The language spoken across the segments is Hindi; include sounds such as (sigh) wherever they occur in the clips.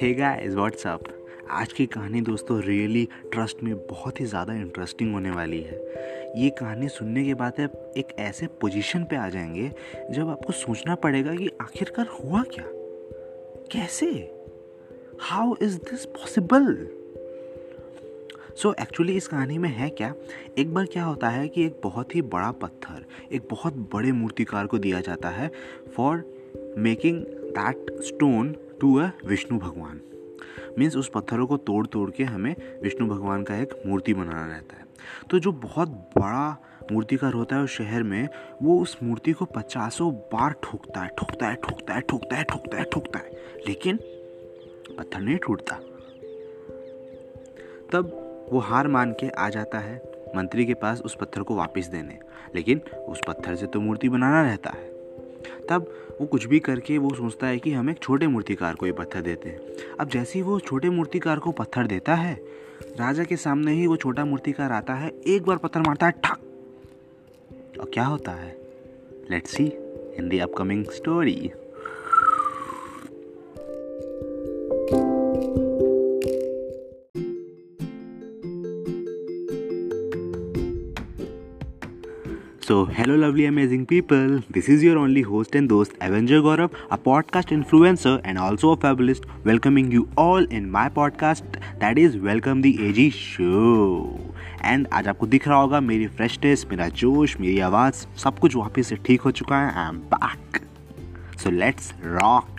हे गाइस व्हाट्स अप आज की कहानी दोस्तों रियली ट्रस्ट में बहुत ही ज़्यादा इंटरेस्टिंग होने वाली है। ये कहानी सुनने के बाद आप एक ऐसे पोजीशन पे आ जाएँगे, जब आपको सोचना पड़ेगा कि आखिरकार हुआ क्या? कैसे? How is this possible so actually इस कहानी में है क्या? एक बार क्या होता है कि एक बहुत ही बड़ा पत्थर, एक बहुत बड़े मूर्तिकार को दिया जाता है for making that stone to a Vishnu भगवान। मीन्स उस पत्थरों को तोड़ तोड़ के हमें विष्णु भगवान का एक मूर्ति बनाना रहता है। तो जो बहुत बड़ा मूर्तिकार होता है उस शहर में, वो उस मूर्ति को पचासों बार ठोकता है ठोकता है ठोकता है ठोकता है ठोकता है ठोकता है। लेकिन पत्थर नहीं टूटता। तब वो हार मान के आ जाता है मंत्री के पास उस पत्थर को वापस देने। लेकिन उस पत्थर से तो मूर्ति बनाना रहता है। तब वो कुछ भी करके वो सोचता है कि हम एक छोटे मूर्तिकार को ये पत्थर देते हैं। अब जैसे ही वो छोटे मूर्तिकार को पत्थर देता है, राजा के सामने ही वो छोटा मूर्तिकार आता है, एक बार पत्थर मारता है, ठक! और क्या होता है? Let's see in the upcoming story so hello lovely amazing people this is your only host and दोस्त avenger Gaurav a podcast influencer and also fabulist welcoming you all in my podcast that is welcome the AG show and आज आपको दिख रहा होगा मेरी फ्रेशनेस मेरा जोश, मेरी आवाज़, सब कुछ वापस से ठीक हो चुका है I am back so let's rock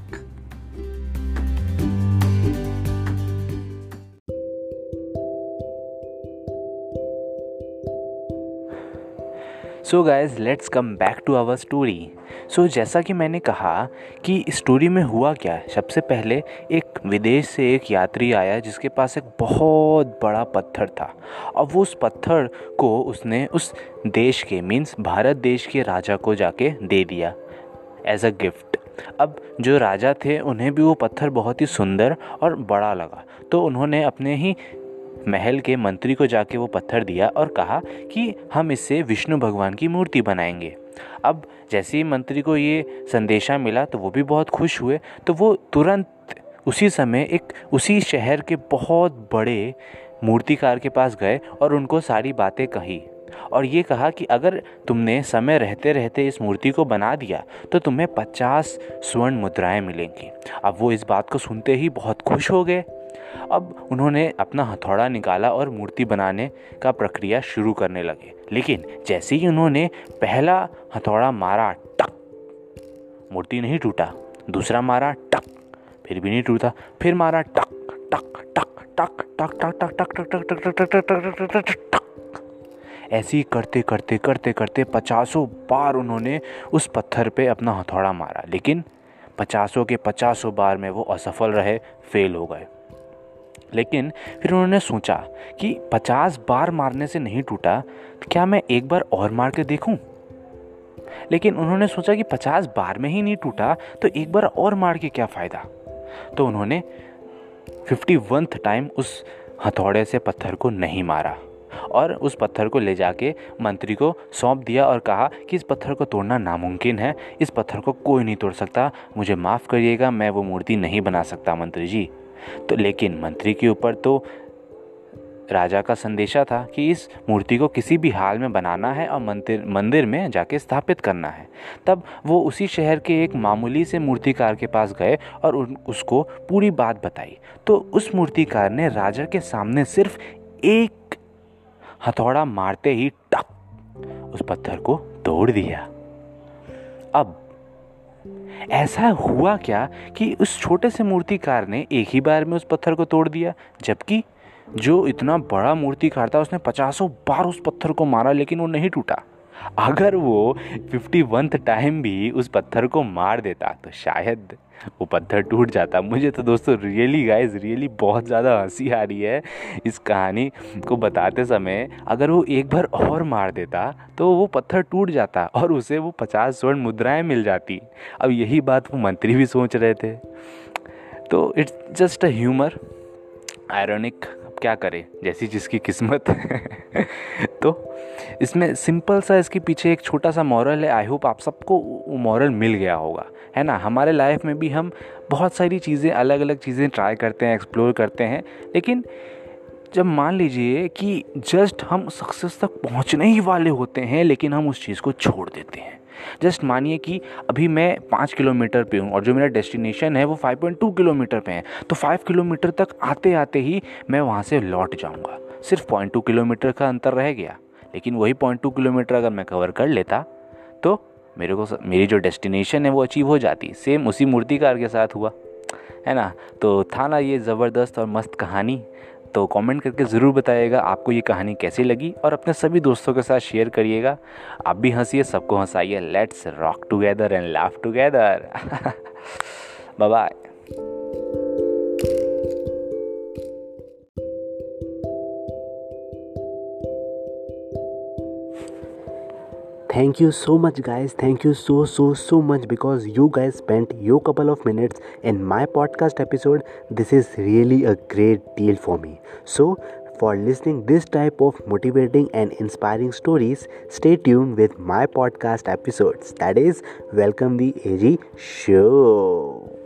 so guys let's come back to our story so जैसा कि मैंने कहा कि स्टोरी में हुआ क्या? सबसे पहले एक विदेश से एक यात्री आया जिसके पास एक बहुत बड़ा पत्थर था। अब वो उस पत्थर को उसने उस देश के मीन्स भारत देश के राजा को जाके दे दिया एज अ गिफ्ट अब जो राजा थे, उन्हें भी वो पत्थर बहुत ही सुंदर और बड़ा लगा। तो उन्होंने अपने ही महल के मंत्री को जाके वो पत्थर दिया और कहा कि हम इससे विष्णु भगवान की मूर्ति बनाएँगे। अब जैसे ही मंत्री को ये संदेशा मिला तो वो भी बहुत खुश हुए। तो वो तुरंत उसी समय एक, उसी शहर के बहुत बड़े मूर्तिकार के पास गए और उनको सारी बातें कही और ये कहा कि अगर तुमने समय रहते रहते इस मूर्ति को बना दिया तो तुम्हें पचास स्वर्ण मुद्राएँ मिलेंगी। अब वो इस बात को सुनते ही बहुत खुश हो गए। अब उन्होंने अपना हथौड़ा निकाला और मूर्ति बनाने का प्रक्रिया शुरू करने लगे लेकिन जैसे ही उन्होंने पहला हथौड़ा मारा टक मूर्ति नहीं टूटा दूसरा मारा टक फिर भी नहीं टूटा फिर मारा टक टक टक टक टक टक टक टक टक टक टक टक टक टक टक टक ऐसे ही करते करते करते करते पचासों बार उन्होंने उस पत्थर पे अपना हथौड़ा मारा लेकिन पचासों के पचासों बार में वो असफल रहे फेल हो गए लेकिन फिर उन्होंने सोचा कि पचास बार मारने से नहीं टूटा तो क्या मैं एक बार और मार के देखूँ? लेकिन उन्होंने सोचा कि पचास बार में ही नहीं टूटा तो एक बार और मार के क्या फ़ायदा तो उन्होंने फिफ्टी वंथ टाइम उस हथौड़े से पत्थर को नहीं मारा और उस पत्थर को ले जाके मंत्री को सौंप दिया और कहा कि इस पत्थर को तोड़ना नामुमकिन है, इस पत्थर को कोई नहीं तोड़ सकता, मुझे माफ़ करिएगा, मैं वो मूर्ति नहीं बना सकता, मंत्री जी तो लेकिन मंत्री के ऊपर तो राजा का संदेशा था कि इस मूर्ति को किसी भी हाल में बनाना है और मंदिर मंदिर में जाके स्थापित करना है। तब वो उसी शहर के एक मामूली से मूर्तिकार के पास गए और उन, उसको पूरी बात बताई। तो उस मूर्तिकार ने राजा के सामने सिर्फ़ एक हथौड़ा मारते ही टक उस पत्थर को तोड़ दिया। अब ऐसा हुआ क्या कि उस छोटे से मूर्तिकार ने एक ही बार में उस पत्थर को तोड़ दिया? जबकि जो इतना बड़ा मूर्तिकार था, उसने पचासों बार उस पत्थर को मारा, लेकिन वो नहीं टूटा। अगर वो फिफ्टी वंथ टाइम भी उस पत्थर को मार देता तो शायद वो पत्थर टूट जाता। मुझे तो दोस्तों रियली गाइस रियली बहुत ज़्यादा हँसी आ रही है इस कहानी को बताते समय। अगर वो एक बार और मार देता तो वो पत्थर टूट जाता और उसे वो पचास स्वर्ण मुद्राएँ मिल जाती। अब यही बात वो मंत्री भी सोच रहे थे। तो it's just a humour ironic क्या करें, जैसी जिसकी किस्मत। (laughs) तो इसमें सिंपल सा इसके पीछे एक छोटा सा मॉरल है आई होप आप सबको वो मॉरल मिल गया होगा, है ना? हमारे लाइफ में भी हम बहुत सारी चीज़ें अलग अलग चीज़ें ट्राई करते हैं एक्सप्लोर करते हैं, लेकिन जब मान लीजिए कि जस्ट हम सक्सेस तक पहुँचने ही वाले होते हैं, लेकिन हम उस चीज़ को छोड़ देते हैं। जस्ट मानिए कि अभी मैं पाँच किलोमीटर पे हूँ और जो मेरा डेस्टिनेशन है वो फाइव पॉइंट टू किलोमीटर पे है। तो फाइव किलोमीटर तक आते आते ही मैं वहाँ से लौट जाऊँगा। सिर्फ़ पॉइंट टू किलोमीटर का अंतर रह गया, लेकिन वही पॉइंट टू किलोमीटर अगर मैं कवर कर लेता तो मेरे को मेरी जो डेस्टिनेशन है वो अचीव हो जाती। सेम उसी मूर्तिकार के साथ हुआ, है ना? तो था ना ये ज़बरदस्त और मस्त कहानी। तो कमेंट करके ज़रूर बताइएगा आपको ये कहानी कैसी लगी और अपने सभी दोस्तों के साथ शेयर करिएगा। आप भी हंसीए, सबको हंसाइए। Let's rock together and laugh together bye thank you so much guys. Thank you so so so much because you guys spent your couple of minutes in my podcast episode. This is really a great deal for me. So for listening this type of motivating and inspiring stories stay tuned with my podcast episodes. That is welcome the ag show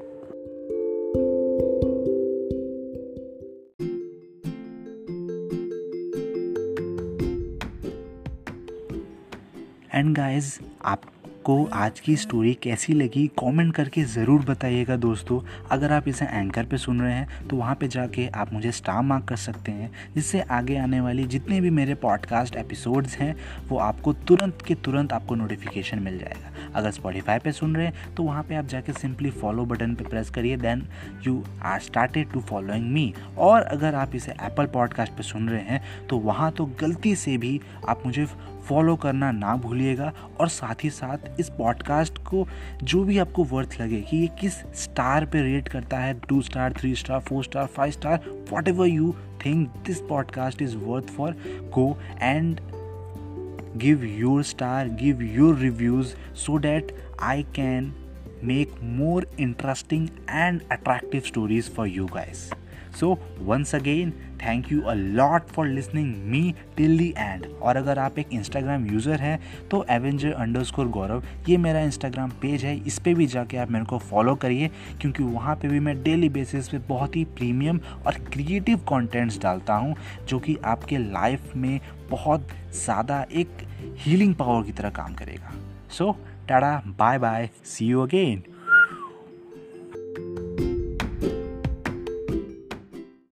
and guys आपको आज की स्टोरी कैसी लगी? कमेंट करके ज़रूर बताइएगा दोस्तों। अगर आप इसे एंकर पे सुन रहे हैं तो वहाँ पे जाके आप मुझे स्टार मार्क कर सकते हैं, जिससे आगे आने वाली जितने भी मेरे पॉडकास्ट एपिसोड्स हैं, वो आपको तुरंत के तुरंत आपको नोटिफिकेशन मिल जाएगा। अगर स्पॉटीफाई पे सुन रहे हैं तो वहाँ पे आप जाके सिंपली फॉलो बटन पे प्रेस करिए then you are started to following me और अगर आप इसे एप्पल पॉडकास्ट पे सुन रहे हैं तो वहाँ तो गलती से भी आप मुझे फॉलो करना ना भूलिएगा और साथ ही साथ इस पॉडकास्ट को जो भी आपको वर्थ लगे, कि ये किस स्टार पे रेट करता है two star three star four star five star whatever you think this podcast is worth for go and give your star, give your reviews so that i can make more interesting and attractive stories for you guys. So once again thank you a lot for listening me till the end और अगर आप एक इंस्टाग्राम यूज़र हैं तो एवेंजर अंडर स्कोर गौरव ये मेरा इंस्टाग्राम पेज है। इस पर भी जाके आप मेरे को फॉलो करिए क्योंकि वहाँ पे भी मैं डेली बेसिस पे बहुत ही प्रीमियम और क्रिएटिव कंटेंट्स डालता हूँ जो कि आपके लाइफ में बहुत ज़्यादा एक हीलिंग पावर की तरह काम करेगा। So so, tata bye bye see you again